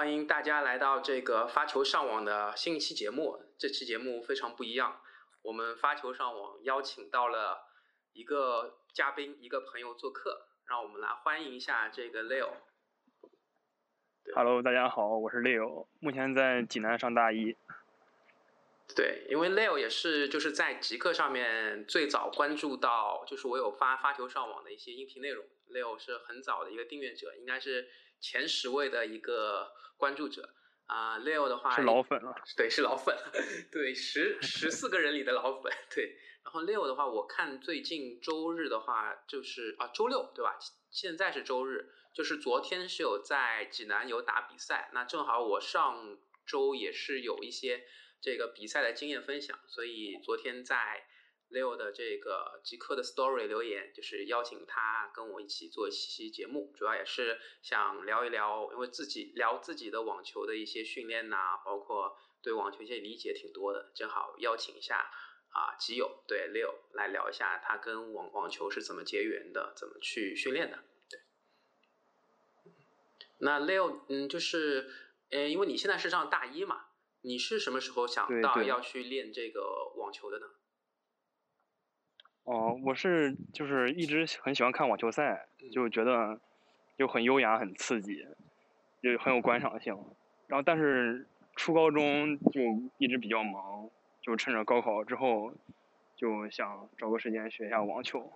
欢迎大家来到这个发球上网的新一期节目。这期节目非常不一样，我们发球上网邀请到了一个嘉宾，一个朋友做客，让我们来欢迎一下这个 Leo。Hello，大家好，我是 Leo，目前在济南上大一。对，因为 Leo 也是就是在极客上面最早关注到，就是我有发发球上网的一些音频内容。Leo 是很早的一个订阅者，应该是前十位的一个关注者啊。Leo 的话是老粉了，对，是老粉，对，十 十四个人里的老粉，对。然后 Leo 的话，我看最近周日的话就是啊周六对吧？现在是周日，就是昨天是有在济南有打比赛，那正好我上周也是有一些。这个比赛的经验分享，所以昨天在 Leo 的这个极客的 Story 留言，就是邀请他跟我一起做一期节目，主要也是想聊一聊，因为自己聊自己的网球的一些训练呐、啊，包括对网球一些理解挺多的，正好邀请一下啊基友对 Leo 来聊一下他跟网网球是怎么结缘的，怎么去训练的。对，那 Leo 嗯，就是呃，因为你现在是上大一嘛。你是什么时候想到要去练这个网球的呢？哦，我是就是一直很喜欢看网球赛，嗯就觉得就很优雅、很刺激，就很有观赏性。然后，但是初高中就一直比较忙，就趁着高考之后，就想找个时间学一下网球。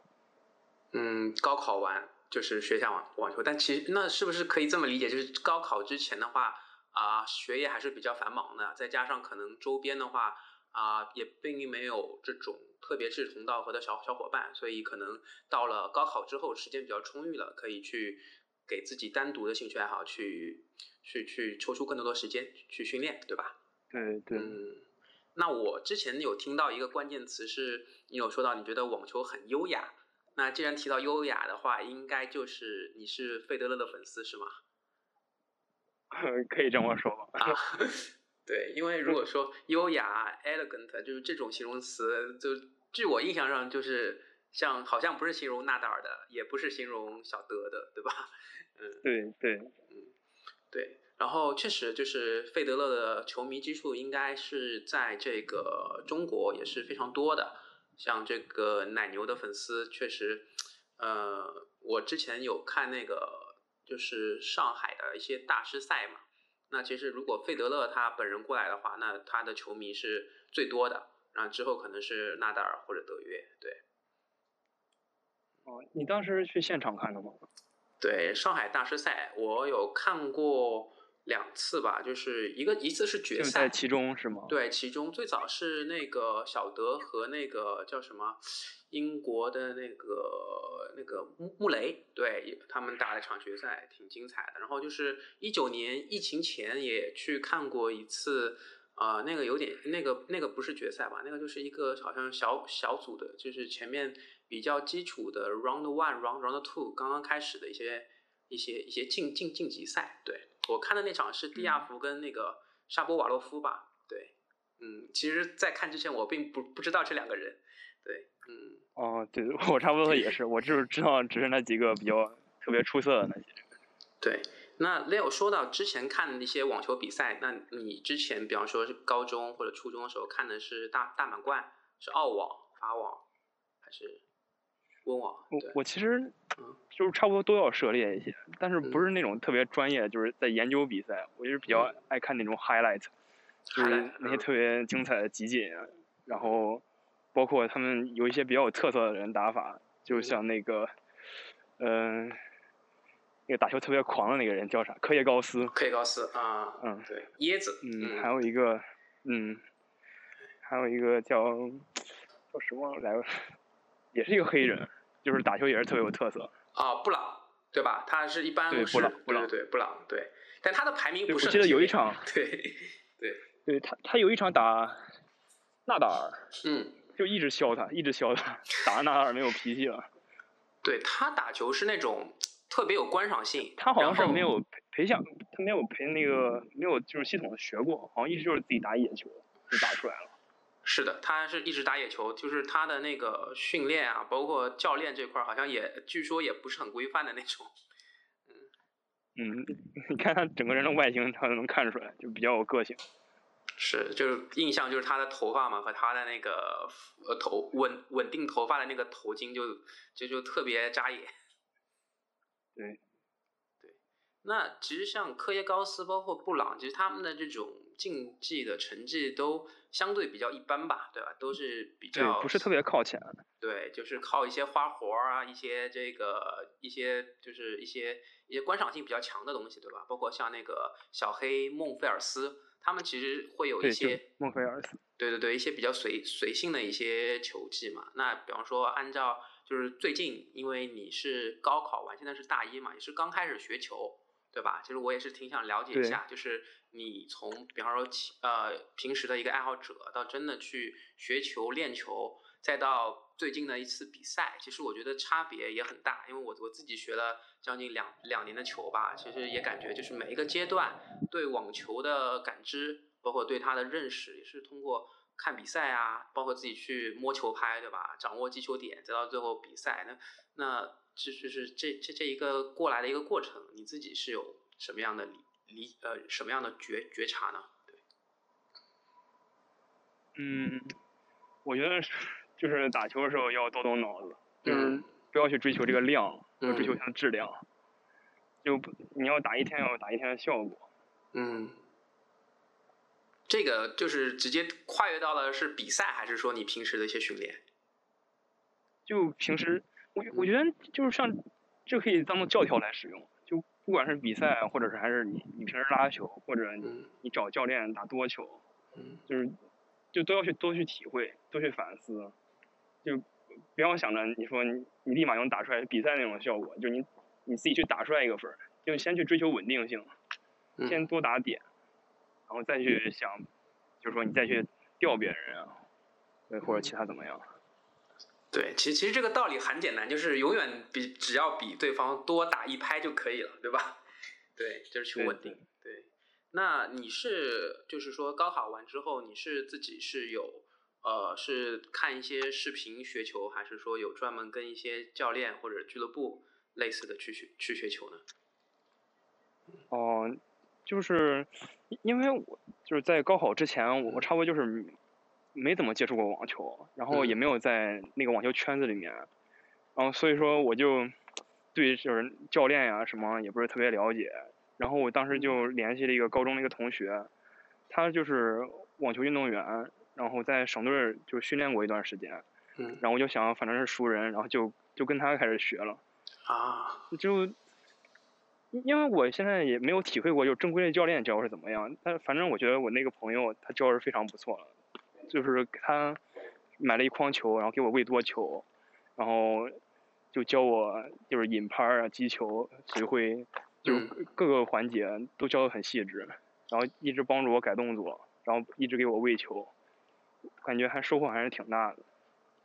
嗯，高考完就是学一下网网球，但其实那是不是可以这么理解？就是高考之前的话。啊、呃，学业还是比较繁忙的，再加上可能周边的话啊、呃，也并没有这种特别志同道合的小小伙伴，所以可能到了高考之后，时间比较充裕了，可以去给自己单独的兴趣爱好去去去抽出更多的时间去训练，对吧？对对。嗯，那我之前有听到一个关键词是，你有说到你觉得网球很优雅，那既然提到优雅的话，应该就是你是费德勒的粉丝是吗？可以这么说吧。啊，对，因为如果说优雅、elegant，就是这种形容词，就据我印象上，就是像好像不是形容纳达尔的，也不是形容小德的，对吧？嗯，对对，嗯，对。然后确实就是费德勒的球迷基数应该是在这个中国也是非常多的，像这个奶牛的粉丝确实，呃，我之前有看那个。就是上海的一些大师赛嘛，那其实如果费德勒他本人过来的话，那他的球迷是最多的，然后之后可能是纳达尔或者德约，对。哦，你当时去现场看的吗？对，上海大师赛我有看过两次吧，就是一个一次是决赛，在其中是吗？对，其中最早是那个小德和那个叫什么英国的那个那个穆穆雷，对他们打了场决赛，挺精彩的。然后就是一九年疫情前也去看过一次，啊、呃，那个有点那个那个不是决赛吧，那个就是一个好像小小组的，就是前面比较基础的 round one、round round two 刚刚开始的一些一些一些晋晋晋级赛，对。我看的那场是蒂亚福跟那个沙波瓦洛夫吧，对，嗯，其实，在看之前我并不不知道这两个人，对，嗯，哦，对，我差不多也是，我就是知道只是那几个比较特别出色的那些。对，那 Leo 说到之前看的一些网球比赛，那你之前比方说是高中或者初中的时候看的是大大满贯，是澳网、法网还是温网？我我其实。就是差不多都要涉猎一些，但是不是那种特别专业，就是在研究比赛。我就是比较爱看那种 highlight，、嗯、就是那些特别精彩的集锦，然后包括他们有一些比较有特色的人打法，就像那个，嗯、呃，那个打球特别狂的那个人叫啥？科耶高斯。科耶高斯啊，嗯，对，椰子，嗯，还有一个，嗯，还有一个叫叫什么来着？也是一个黑人，就是打球也是特别有特色。啊，布朗对吧？他是一般对布朗，布朗对布朗对，但他的排名不是。我记得有一场，对对对他他有一场打纳达尔，嗯，就一直削他，一直削他，打纳达尔没有脾气了。对他打球是那种特别有观赏性，他好像是没有培培养，他没有培那个没有就是系统的学过，好像一直就是自己打野球就打出来了。是的，他是一直打野球，就是他的那个训练啊，包括教练这块儿，好像也据说也不是很规范的那种。嗯，嗯，你看他整个人的外形，他都能看出来，就比较有个性。是，就是印象就是他的头发嘛，和他的那个呃头稳稳定头发的那个头巾，就就就特别扎眼。对，对。那其实像科耶高斯，包括布朗，其实他们的这种竞技的成绩都相对比较一般吧，对吧？都是比较不是特别靠前。对，就是靠一些花活啊，一些这个一些就是一些一些观赏性比较强的东西，对吧？包括像那个小黑孟菲尔斯。他们其实会有一些孟菲尔斯，对对对，一些比较随随性的一些球技嘛。那比方说，按照就是最近，因为你是高考完，现在是大一嘛，也是刚开始学球，对吧？其实我也是挺想了解一下，就是你从比方说呃平时的一个爱好者，到真的去学球练球，再到最近的一次比赛，其实我觉得差别也很大，因为我我自己学了。将近两两年的球吧，其实也感觉就是每一个阶段对网球的感知，包括对它的认识，也是通过看比赛啊，包括自己去摸球拍，对吧？掌握击球点，再到最后比赛，那那这就是这这这一个过来的一个过程，你自己是有什么样的理理呃什么样的觉觉察呢？对，嗯，我觉得就是打球的时候要动动脑子，就是不要去追求这个量。要追求它的质量，就不你要打一天要打一天的效果。嗯，这个就是直接跨越到了是比赛，还是说你平时的一些训练？就平时，我我觉得就是像这可以当做教条来使用。就不管是比赛，或者是还是你你平时拉球，或者你你找教练打多球，就是就都要去多去体会，多去反思，就。不要想着你说你你立马能打出来比赛那种效果，就你你自己去打出来一个分儿，就先去追求稳定性，先多打点，然后再去想，就是说你再去吊别人啊，或者其他怎么样。对，其实其实这个道理很简单，就是永远比只要比对方多打一拍就可以了，对吧？对，就是去稳定。对，那你是就是说高考完之后，你是自己是有。呃，是看一些视频学球，还是说有专门跟一些教练或者俱乐部类似的去学去学球呢？哦，就是因为我就是在高考之前，我差不多就是没怎么接触过网球，然后也没有在那个网球圈子里面，然后所以说我就对就是教练呀什么也不是特别了解，然后我当时就联系了一个高中的一个同学，他就是网球运动员。然后在省队就训练过一段时间，嗯，然后我就想反正是熟人，然后就就跟他开始学了，啊，就因为我现在也没有体会过就正规的教练教是怎么样，但反正我觉得我那个朋友他教是非常不错的，就是他买了一筐球，然后给我喂多球，然后就教我就是引拍啊、击球、指挥，就各个环节都教的很细致，然后一直帮助我改动作，然后一直给我喂球。感觉还收获还是挺大的。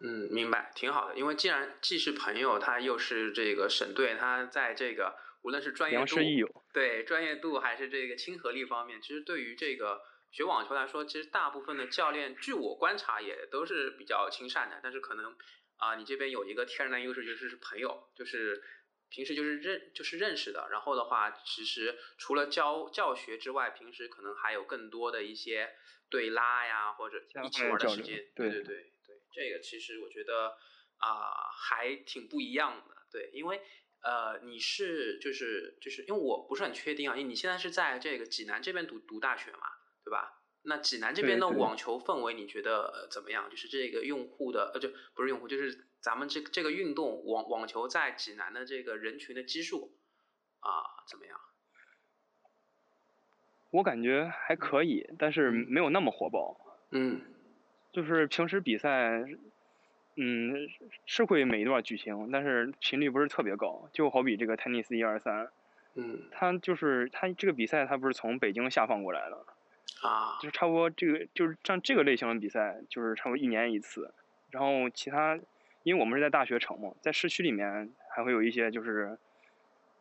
嗯，明白，挺好的。因为既然既是朋友，他又是这个省队，他在这个无论是专业度，对专业度还是这个亲和力方面，其实对于这个学网球来说，其实大部分的教练，据我观察也都是比较亲善的。但是可能啊，你这边有一个天然的优势，就是是朋友，就是平时就是认就是认识的。然后的话，其实除了教教学之外，平时可能还有更多的一些。对拉呀，或者一起玩的时间，对对对对，这个其实我觉得啊还挺不一样的，对，因为呃你是就是就是因为我不是很确定啊，因为你现在是在这个济南这边读读大学嘛，对吧？那济南这边的网球氛围你觉得怎么样？就是这个用户的呃就不是用户，就是咱们这这个运动网网球在济南的这个人群的基数啊怎么样？我感觉还可以，但是没有那么火爆。嗯，就是平时比赛，嗯，是会每一段举行，但是频率不是特别高。就好比这个 tennis 一二三，嗯，它就是它这个比赛，它不是从北京下放过来的，啊，就是差不多这个就是像这个类型的比赛，就是差不多一年一次。然后其他，因为我们是在大学城嘛，在市区里面还会有一些就是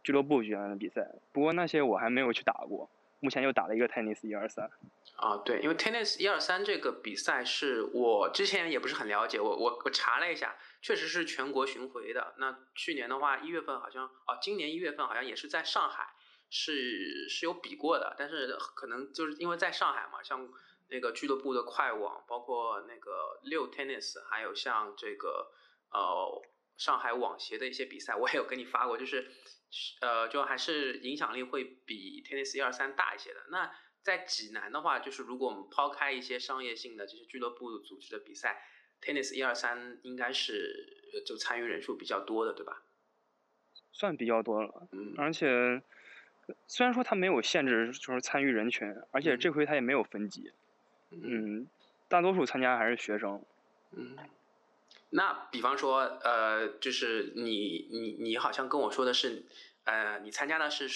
俱乐部举办的比赛，不过那些我还没有去打过。目前又打了一个 tennis 一二三，啊，对，因为 tennis 一二三这个比赛是我之前也不是很了解，我我我查了一下，确实是全国巡回的。那去年的话，一月份好像，哦，今年一月份好像也是在上海是是有比过的，但是可能就是因为在上海嘛，像那个俱乐部的快网，包括那个六 tennis，还有像这个呃上海网协的一些比赛，我也有给你发过，就是呃就还是影响力会比 tennis 一二三大一些的。那在济南的话，就是如果我们抛开一些商业性的这些俱乐部组织的比赛，tennis 一二三应该是就参与人数比较多的，对吧？算比较多了，嗯，而且虽然说它没有限制，就是参与人群，而且这回它也没有分级，嗯，大多数参加还是学生，嗯，那比方说，呃，就是你你你好像跟我说的是，呃，你参加的是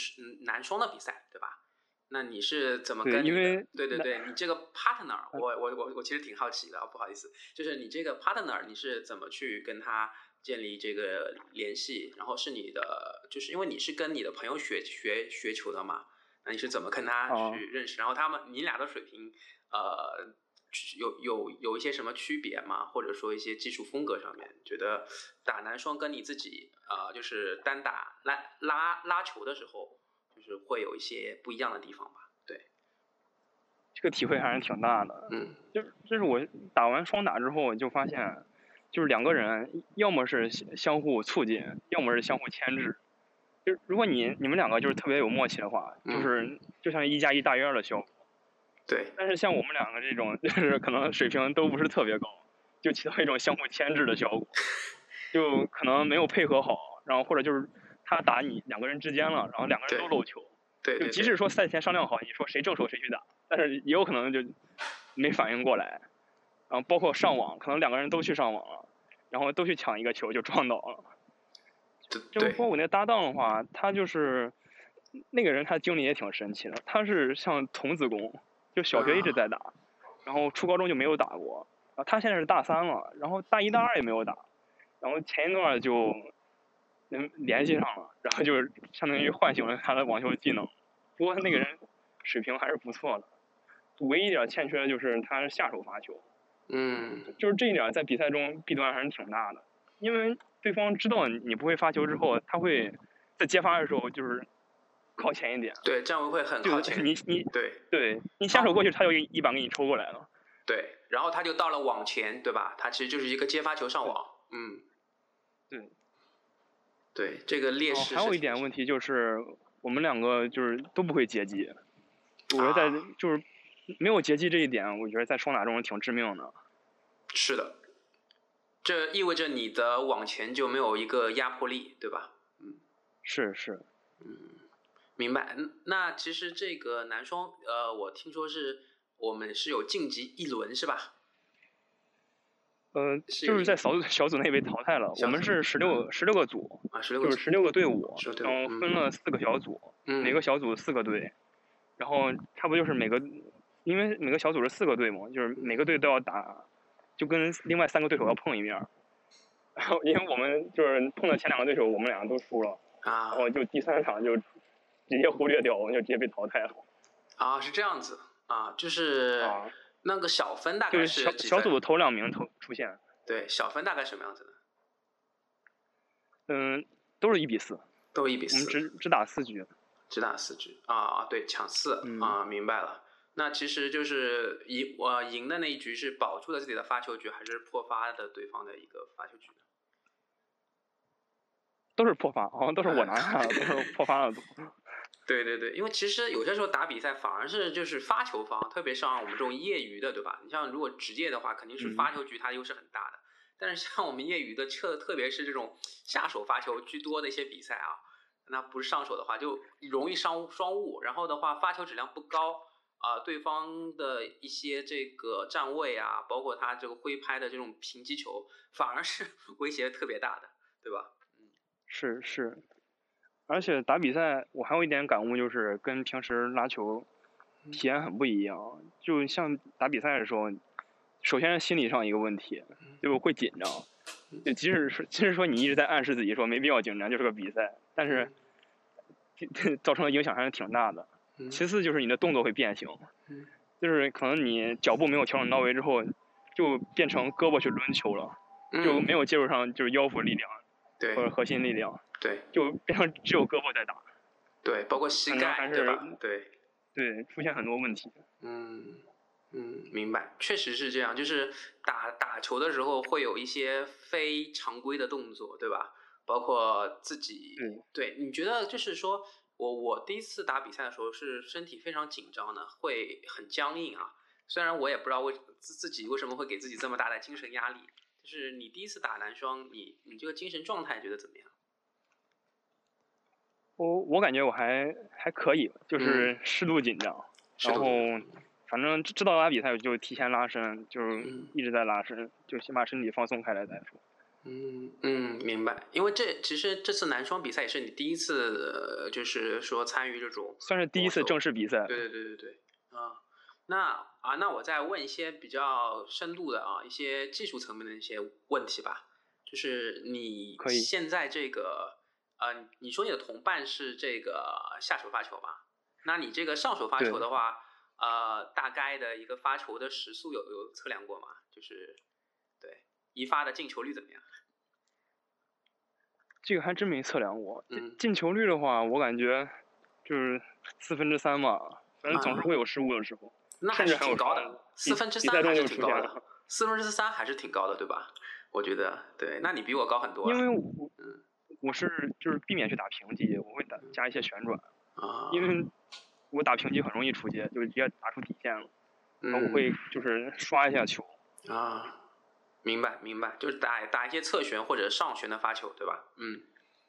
男双的比赛，对吧？那你是怎么跟？因为对对对，你这个 partner，我我我我其实挺好奇的，不好意思，就是你这个 partner，你是怎么去跟他建立这个联系？然后是你的，就是因为你是跟你的朋友学学学球的嘛？那你是怎么跟他去认识？然后他们你俩的水平，呃，有有有一些什么区别吗？或者说一些技术风格上面，觉得打男双跟你自己啊，就是单打拉拉拉球的时候。就是会有一些不一样的地方吧，对，这个体会还是挺大的。嗯，就是就是我打完双打之后，就发现，就是两个人要么是相互促进，要么是相互牵制。就如果你你们两个就是特别有默契的话，就是就像一加一大于二的效果。对。但是像我们两个这种，就是可能水平都不是特别高，就起到一种相互牵制的效果，就可能没有配合好，然后或者就是。他打你两个人之间了，然后两个人都漏球，对，就即使说赛前商量好，你说谁正手谁去打，但是也有可能就没反应过来，然后包括上网，可能两个人都去上网了，然后都去抢一个球就撞倒了。就包括我那搭档的话，他就是那个人，他经历也挺神奇的，他是像童子功，就小学一直在打，然后初高中就没有打过，啊，他现在是大三了，然后大一大二也没有打，然后前一段就。联系上了，然后就是相当于唤醒了他的网球技能。不过他那个人水平还是不错的，唯一一点欠缺的就是他下手发球。嗯。就是这一点在比赛中弊端还是挺大的，因为对方知道你不会发球之后，他会在接发的时候就是靠前一点。对，这样会很靠前。你你对对，你下手过去，他就一板给你抽过来了。对，然后他就到了网前，对吧？他其实就是一个接发球上网。嗯。对。对这个劣势，还有一点问题就是我们两个就是都不会接机，我觉得在就是没有截击这一点，我觉得在双打中挺致命的。是的，这意味着你的往前就没有一个压迫力，对吧？嗯，是是，嗯，明白。那其实这个男双，呃，我听说是我们是有晋级一轮，是吧？嗯，就是在小组小组内被淘汰了。我们是十六十六个组，就是十六个队伍，然后分了四个小组，每个小组四个队，然后差不多就是每个，因为每个小组是四个队嘛，就是每个队都要打，就跟另外三个对手要碰一面。然后因为我们就是碰到前两个对手，我们两个都输了，然后就第三场就直接忽略掉，我们就直接被淘汰了。啊，是这样子啊，就是。那个小分大概是小小组头两名头出现。对，小分大概什么样子的？嗯，都是一比四。都一比四。我们只只打四局。只打四局啊对，抢四啊，明白了。那其实就是赢，我赢的那一局是保住了自己的发球局，还是破发的对方的一个发球局？都是破发，好像都是我拿下的，都是破发的多。对对对，因为其实有些时候打比赛反而是就是发球方，特别像我们这种业余的，对吧？你像如果职业的话，肯定是发球局它优势很大的。但是像我们业余的，特特别是这种下手发球居多的一些比赛啊，那不是上手的话，就容易伤双误。然后的话，发球质量不高啊，对方的一些这个站位啊，包括他这个挥拍的这种平击球，反而是 威胁特别大的，对吧？嗯，是是。而且打比赛，我还有一点感悟，就是跟平时拉球体验很不一样。就像打比赛的时候，首先心理上一个问题，就会紧张。就即使说，即使说你一直在暗示自己说没必要紧张，就是个比赛，但是造成的影响还是挺大的。其次就是你的动作会变形，就是可能你脚步没有调整到位之后，就变成胳膊去抡球了，就没有接触上就是腰腹力量对或者核心力量。对，就变成只有胳膊在打，对，包括膝盖，对吧？对，对，出现很多问题。嗯嗯，明白，确实是这样，就是打打球的时候会有一些非常规的动作，对吧？包括自己，对，你觉得就是说我我第一次打比赛的时候是身体非常紧张的，会很僵硬啊。虽然我也不知道为自自己为什么会给自己这么大的精神压力。就是你第一次打男双，你你这个精神状态觉得怎么样？我我感觉我还还可以，就是适度紧张，然后反正知道打比赛就提前拉伸，就是一直在拉伸，就先把身体放松开来再说。嗯嗯，明白。因为这其实这次男双比赛也是你第一次，呃就是说参与这种，算是第一次正式比赛。对对对对对，啊，那啊那我再问一些比较深度的啊，一些技术层面的一些问题吧。就是你现在这个。呃，你说你的同伴是这个下手发球吗？那你这个上手发球的话，呃，大概的一个发球的时速有有测量过吗？就是对一发的进球率怎么样？这个还真没测量过。进进球率的话，我感觉就是四分之三嘛，反正总是会有失误的时候。那还是挺高的，四分之三还是挺高的，四分之三还是挺高的，对吧？我觉得对，那你比我高很多。因为我嗯。我是就是避免去打平击，我会打加一些旋转，啊，因为我打平击很容易出界，就直接打出底线了。嗯，我会就是刷一下球。啊，明白明白，就是打打一些侧旋或者上旋的发球，对吧？嗯，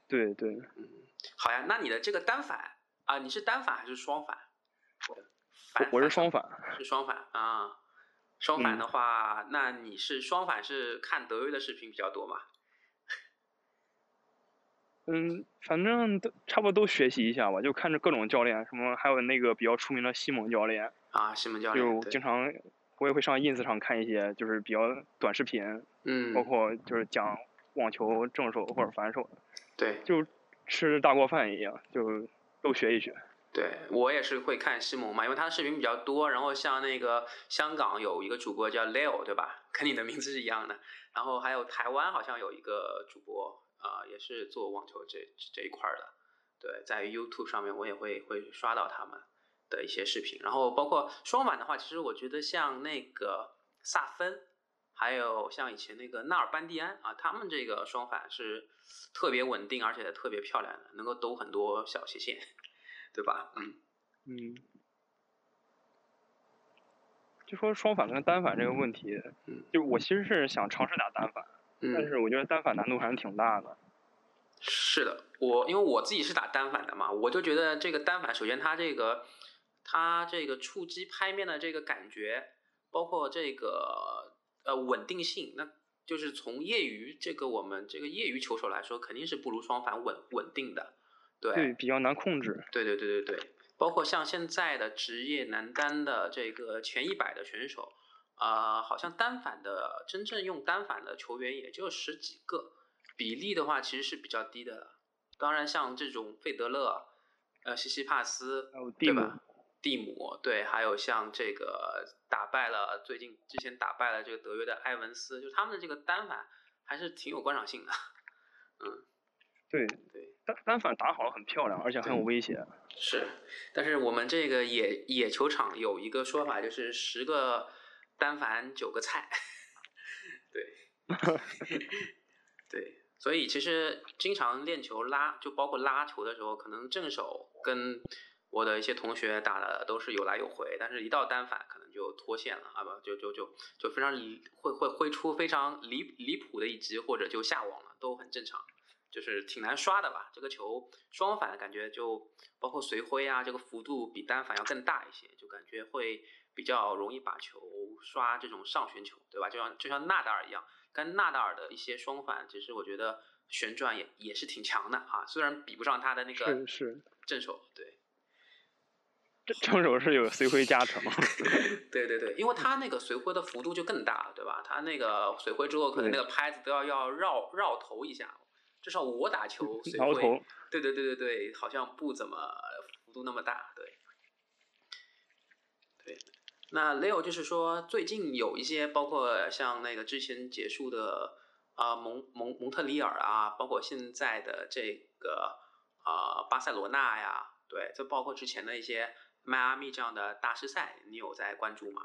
对对。嗯，好呀，那你的这个单反啊，你是单反还是双反？我我是双反。是双反啊，双反的话，那你是双反是看德约的视频比较多吗？嗯，反正都差不多都学习一下吧，就看着各种教练，什么还有那个比较出名的西蒙教练啊，西蒙教练就经常我也会上 ins 上看一些就是比较短视频，嗯，包括就是讲网球正手或者反手的，对，就吃大锅饭一样，就都学一学。对我也是会看西蒙嘛，因为他的视频比较多，然后像那个香港有一个主播叫 Leo，对吧？跟你的名字是一样的，然后还有台湾好像有一个主播。啊，也是做网球这这一块的，对，在 YouTube 上面我也会会刷到他们的一些视频，然后包括双板的话，其实我觉得像那个萨芬，还有像以前那个纳尔班蒂安啊，他们这个双反是特别稳定，而且特别漂亮的，能够兜很多小斜线，对吧？嗯嗯，就说双反跟单反这个问题，嗯，就我其实是想尝试打单反。但是我觉得单反难度还是挺大的。是的，我因为我自己是打单反的嘛，我就觉得这个单反，首先它这个它这个触击拍面的这个感觉，包括这个呃稳定性，那就是从业余这个我们这个业余球手来说，肯定是不如双反稳稳定的。对，对，比较难控制。对对对对对，包括像现在的职业男单的这个前一百的选手。啊，好像单反的真正用单反的球员也就十几个，比例的话其实是比较低的。当然，像这种费德勒、呃西西帕斯，对吧？蒂姆，对，还有像这个打败了最近之前打败了这个德约的埃文斯，就他们的这个单反还是挺有观赏性的。嗯，对对，单单反打好很漂亮，而且很有威胁。是，但是我们这个野野球场有一个说法，就是十个。单反九个菜，对，对，所以其实经常练球拉，就包括拉球的时候，可能正手跟我的一些同学打的都是有来有回，但是一到单反可能就脱线了啊不，就就就就非常离会会挥出非常离离谱的一击，或者就下网了，都很正常，就是挺难刷的吧。这个球双反感觉就包括随挥啊，这个幅度比单反要更大一些，就感觉会。比较容易把球刷这种上旋球，对吧？就像就像纳达尔一样，跟纳达尔的一些双反，其实我觉得旋转也也是挺强的啊。虽然比不上他的那个是正手，对，正手是有随挥加成。对对对，因为他那个随挥的幅度就更大了，对吧？他那个随挥之后，可能那个拍子都要要绕绕头一下。至少我打球 随挥，对对对对对，好像不怎么幅度那么大，对，对。那 Leo 就是说，最近有一些，包括像那个之前结束的啊蒙蒙蒙特利尔啊，包括现在的这个啊巴塞罗那呀，对，这包括之前的一些迈阿密这样的大师赛，你有在关注吗？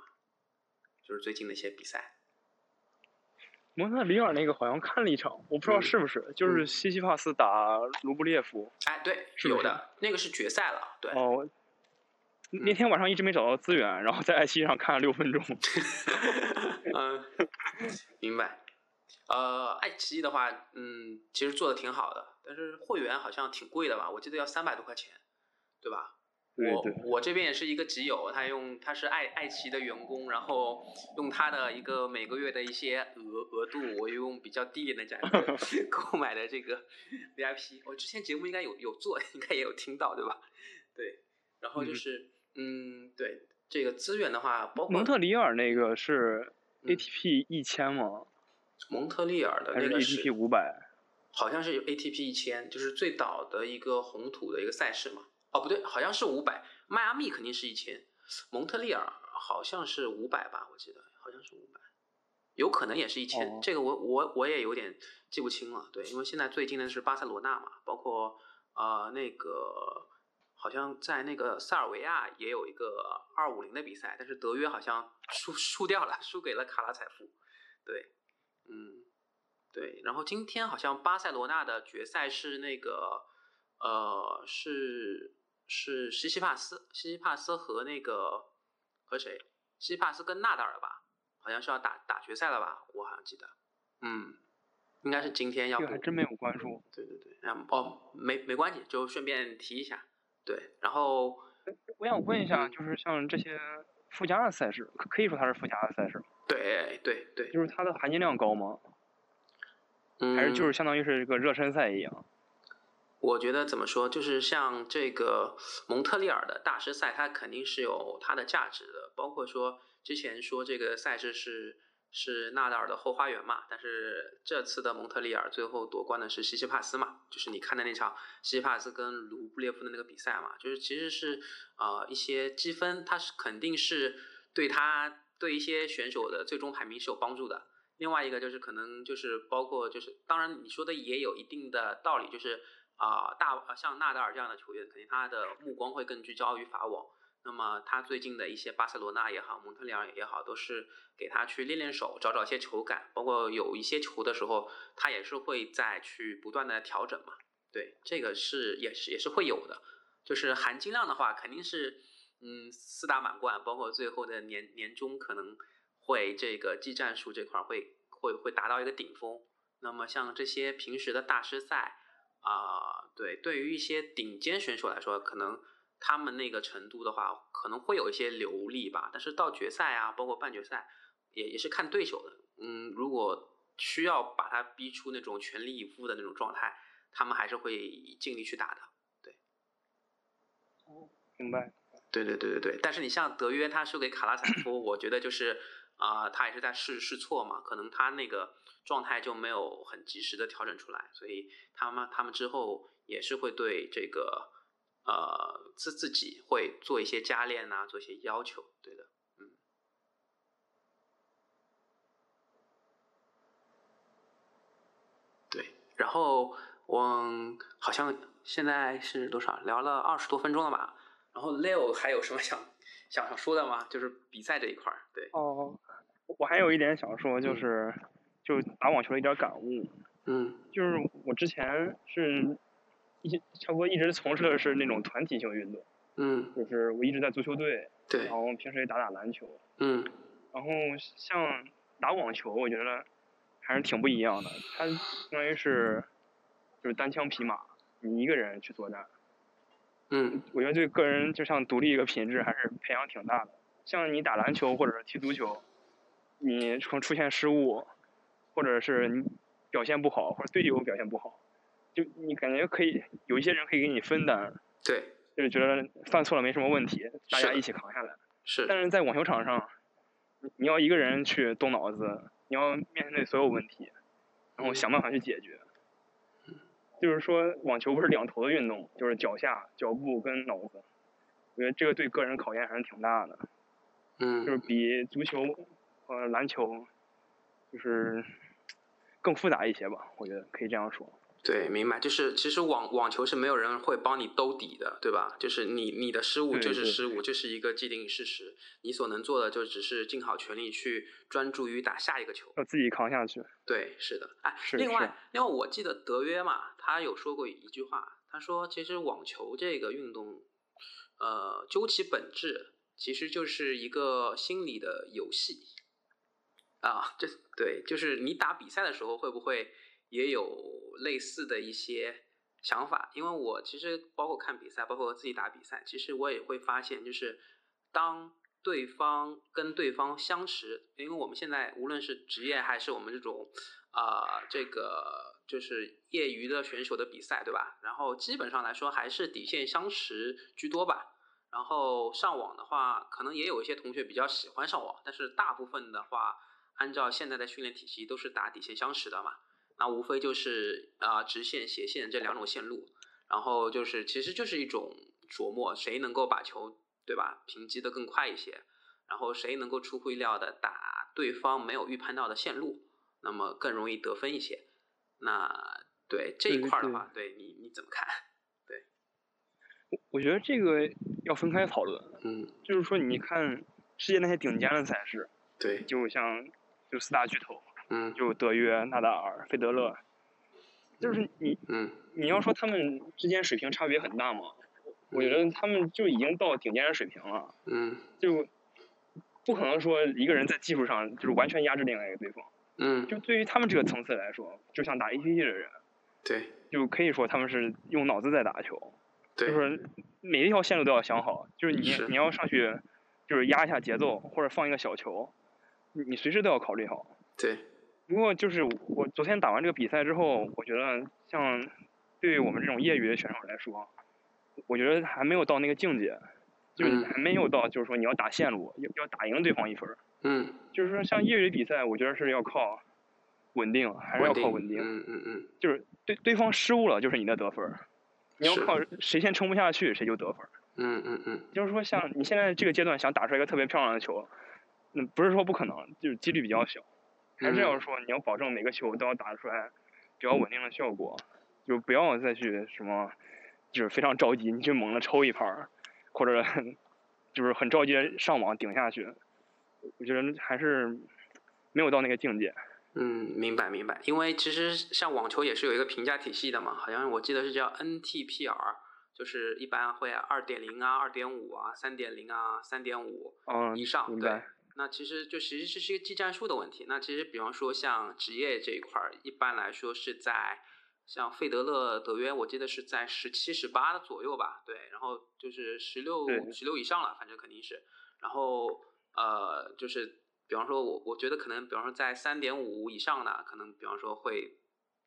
就是最近的一些比赛。蒙特利尔那个好像看了一场，我不知道是不是，就是西西帕斯打卢布列夫。哎，对，是有的，那个是决赛了，对。哦。那天晚上一直没找到资源，然后在爱奇艺上看了六分钟。嗯，明白。呃，爱奇艺的话，嗯，其实做的挺好的，但是会员好像挺贵的吧？我记得要三百多块钱，对吧？我我这边也是一个集友，他用他是爱爱奇艺的员工，然后用他的一个每个月的一些额额度，我用比较低廉的价格 购买的这个 VIP。我之前节目应该有有做，应该也有听到，对吧？对，然后就是。嗯，对这个资源的话，包括蒙特利尔那个是 ATP 一千吗？蒙特利尔的那个是 ATP 五百，好像是 ATP 一千，就是最早的一个红土的一个赛事嘛。哦，不对，好像是五百。迈阿密肯定是一千，蒙特利尔好像是五百吧？我记得好像是五百，有可能也是一千。这个我我我也有点记不清了。对，因为现在最近的是巴塞罗那嘛，包括呃那个。好像在那个塞尔维亚也有一个二五零的比赛，但是德约好像 输输掉了，输给了卡拉采夫。对，嗯，对。然后今天好像巴塞罗那的决赛是那个，呃，是是西西帕斯，西西帕斯和那个和谁？西西帕斯跟纳达尔吧？好像是要打打决赛了吧？我好像记得。嗯，应该是今天要。这还真没有关注。对对对，然后哦，没没关系，就顺便提一下。对，然后我想问一下，就是像这些附加的赛事，可以说它是附加的赛事吗？对对对，就是它的含金量高吗？还是就是相当于是一个热身赛一样？我觉得怎么说，就是像这个蒙特利尔的大师赛，它肯定是有它的价值的，包括说之前说这个赛事是。是纳达尔的后花园嘛？但是这次的蒙特利尔最后夺冠的是西西帕斯嘛？就是你看的那场西西帕斯跟卢布列夫的那个比赛嘛？就是其实是呃一些积分，它是肯定是对他对一些选手的最终排名是有帮助的。另外一个就是可能就是包括就是当然你说的也有一定的道理，就是啊大像纳达尔这样的球员，肯定他的目光会更聚焦于法网。那么他最近的一些巴塞罗那也好，蒙特利尔也好，都是给他去练练手，找找一些球感，包括有一些球的时候，他也是会再去不断的调整嘛。对，这个是也是也是会有的。就是含金量的话，肯定是嗯四大满贯，包括最后的年年终可能会这个技战术这块会会会达到一个顶峰。那么像这些平时的大师赛啊，对，对于一些顶尖选手来说，可能。他们那个程度的话，可能会有一些流利吧，但是到决赛啊，包括半决赛，也也是看对手的。嗯，如果需要把他逼出那种全力以赴的那种状态，他们还是会尽力去打的。对。哦，明白。对对对对对，但是你像德约，他输给卡拉采夫，我觉得就是啊，他也是在试试错嘛，可能他那个状态就没有很及时的调整出来，所以他们他们之后也是会对这个。呃，自自己会做一些加练呐，做一些要求，对的，嗯，对。然后我好像现在是多少？聊了二十多分钟了吧？然后 Leo 还有什么想想想说的吗？就是比赛这一块儿，对。哦，我还有一点想说，就是就打网球的一点感悟。嗯。就是我之前是。一差不多一直从事的是那种团体性运动，嗯，就是我一直在足球队，对，然后平时也打打篮球，嗯，然后像打网球，我觉得还是挺不一样的，它相当于是就是单枪匹马，你一个人去作战，嗯，我觉得对个人就像独立一个品质还是培养挺大的。像你打篮球或者是踢足球，你出出现失误，或者是你表现不好，或者队友表现不好。就你感觉可以有一些人可以给你分担，对，就是觉得犯错了没什么问题，大家一起扛下来。是。但是在网球场上，你要一个人去动脑子，你要面对所有问题，然后想办法去解决。就是说，网球不是两头的运动，就是脚下、脚步跟脑子。我觉得这个对个人考验还是挺大的。嗯。就是比足球和篮球，就是更复杂一些吧，我觉得可以这样说。对，明白，就是其实网网球是没有人会帮你兜底的，对吧？就是你你的失误就是失误，这是一个既定事实。你所能做的就只是尽好全力去专注于打下一个球，要自己扛下去。对，是的。哎，另外，因为我记得德约嘛，他有说过一句话，他说其实网球这个运动，呃，究其本质，其实就是一个心理的游戏。啊，这对，就是你打比赛的时候会不会？也有类似的一些想法，因为我其实包括看比赛，包括我自己打比赛，其实我也会发现，就是当对方跟对方相持，因为我们现在无论是职业还是我们这种啊这个就是业余的选手的比赛，对吧？然后基本上来说还是底线相持居多吧。然后上网的话，可能也有一些同学比较喜欢上网，但是大部分的话，按照现在的训练体系，都是打底线相持的嘛。那无非就是啊，直线、斜线这两种线路，然后就是，其实就是一种琢磨，谁能够把球，对吧，平击的更快一些，然后谁能够出乎意料的打对方没有预判到的线路，那么更容易得分一些。那对这一块的话，对你你怎么看？对，我我觉得这个要分开讨论。嗯，就是说，你看世界那些顶尖的赛事，对，就像就四大巨头。嗯，就德约、纳达尔、费德勒，就是你，嗯，你要说他们之间水平差别很大吗？我觉得他们就已经到顶尖的水平了。嗯，就不可能说一个人在技术上就是完全压制另外一个对方。嗯，就对于他们这个层次来说，就像打 APP 的人，对，就可以说他们是用脑子在打球。对，就是每一条线路都要想好，就是你你要上去，就是压一下节奏或者放一个小球，你你随时都要考虑好。对。不过就是我昨天打完这个比赛之后，我觉得像对于我们这种业余的选手来说，我觉得还没有到那个境界，就是还没有到就是说你要打线路，要要打赢对方一分嗯。就是说像业余比赛，我觉得是要靠稳定，还是要靠稳定。嗯嗯嗯。就是对对方失误了，就是你的得分你要靠谁先撑不下去，谁就得分嗯嗯嗯。就是说像你现在这个阶段想打出来一个特别漂亮的球，嗯不是说不可能，就是几率比较小。还是要说，你要保证每个球都要打出来比较稳定的效果，就不要再去什么，就是非常着急，你去猛的抽一盘或者就是很着急上网顶下去。我觉得还是没有到那个境界。嗯，明白明白。因为其实像网球也是有一个评价体系的嘛，好像我记得是叫 NTPR，就是一般会二点零啊、二点五啊、三点零啊、三点五以上，对。那其实就其实这是一个技战术的问题。那其实比方说像职业这一块儿，一般来说是在像费德勒、德约，我记得是在十七、十八左右吧。对，然后就是十六、十六以上了，反正肯定是。然后呃，就是比方说我我觉得可能，比方说在三点五以上的，可能比方说会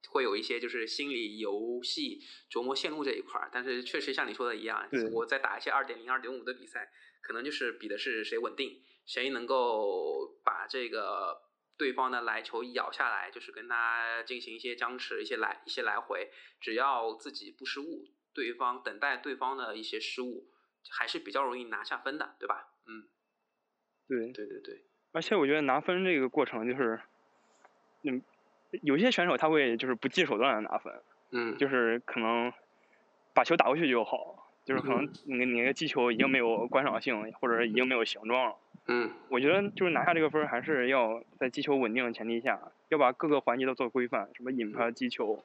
会有一些就是心理游戏琢磨线路这一块儿。但是确实像你说的一样，我在打一些二点零、二点五的比赛，可能就是比的是谁稳定。谁能够把这个对方的来球咬下来，就是跟他进行一些僵持、一些来一些来回，只要自己不失误，对方等待对方的一些失误，还是比较容易拿下分的，对吧？嗯，对对对对。而且我觉得拿分这个过程就是，嗯，有些选手他会就是不计手段的拿分，嗯，就是可能把球打过去就好，就是可能你你那个击球已经没有观赏性，或者已经没有形状了。嗯，我觉得就是拿下这个分还是要在击球稳定的前提下，要把各个环节都做规范，什么引拍、击球、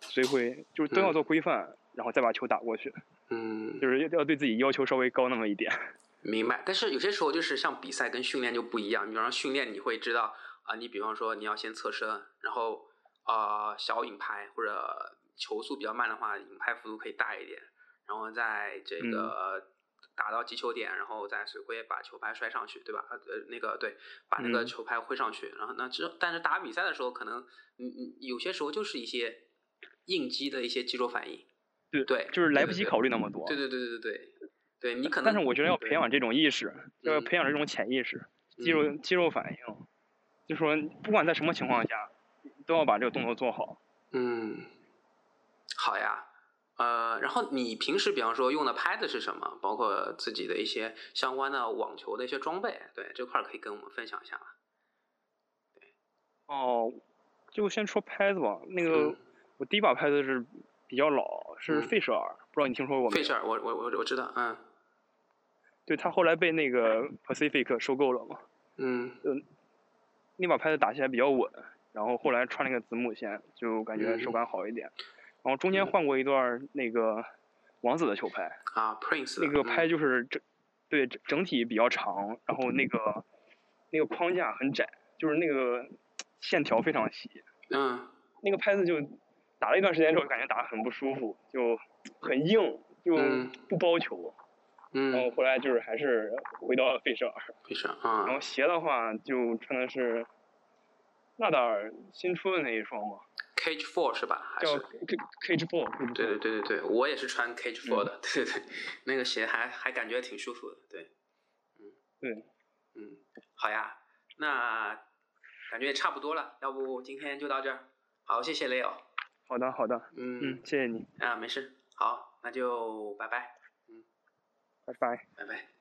随挥，就是都要做规范，然后再把球打过去。嗯，就是要要对自己要求稍微高那么一点。明白，但是有些时候就是像比赛跟训练就不一样。比方说训练，你会知道啊，你比方说你要先侧身，然后啊小引拍或者球速比较慢的话，引拍幅度可以大一点，然后在这个。打到击球点，然后再随挥把球拍摔上去，对吧？呃，那个对，把那个球拍挥上去，然后那之，但是打比赛的时候，可能嗯嗯，有些时候就是一些应激的一些肌肉反应，对对，就是来不及考虑那么多。对对对对对对，对你可能。但是我觉得要培养这种意识，要培养这种潜意识，肌肉肌肉反应，就说不管在什么情况下，都要把这个动作做好。嗯，好呀。呃，然后你平时比方说用的拍子是什么？包括自己的一些相关的网球的一些装备，对这块可以跟我们分享一下吗？哦，就先说拍子吧。那个我第一把拍子是比较老，是费舍尔，不知道你听说过没？费舍尔，我我我我知道，嗯。对他后来被那个 Pacific 收购了嘛？嗯。就那把拍子打起来比较稳，然后后来穿那个子母线，就感觉手感好一点。然后中间换过一段那个王子的球拍。啊，Prince。那个拍就是整，对整整体比较长，然后那个那个框架很窄，就是那个线条非常细。嗯。那个拍子就打了一段时间之后，感觉打得很不舒服，就很硬，就不包球。嗯，然后后来就是还是回到了费舍尔。费舍尔啊。然后鞋的话就穿的是纳达尔新出的那一双嘛。Cage Four 是吧？还是 Cage Four。对对对对对，我也是穿 Cage Four 的，对对对，那个鞋还还感觉挺舒服的，对。嗯。对。嗯，好呀，那感觉也差不多了，要不今天就到这儿。好，谢谢 Leo。好的好的。嗯嗯，谢谢你。啊，没事。好，那就拜拜。嗯拜拜，拜拜。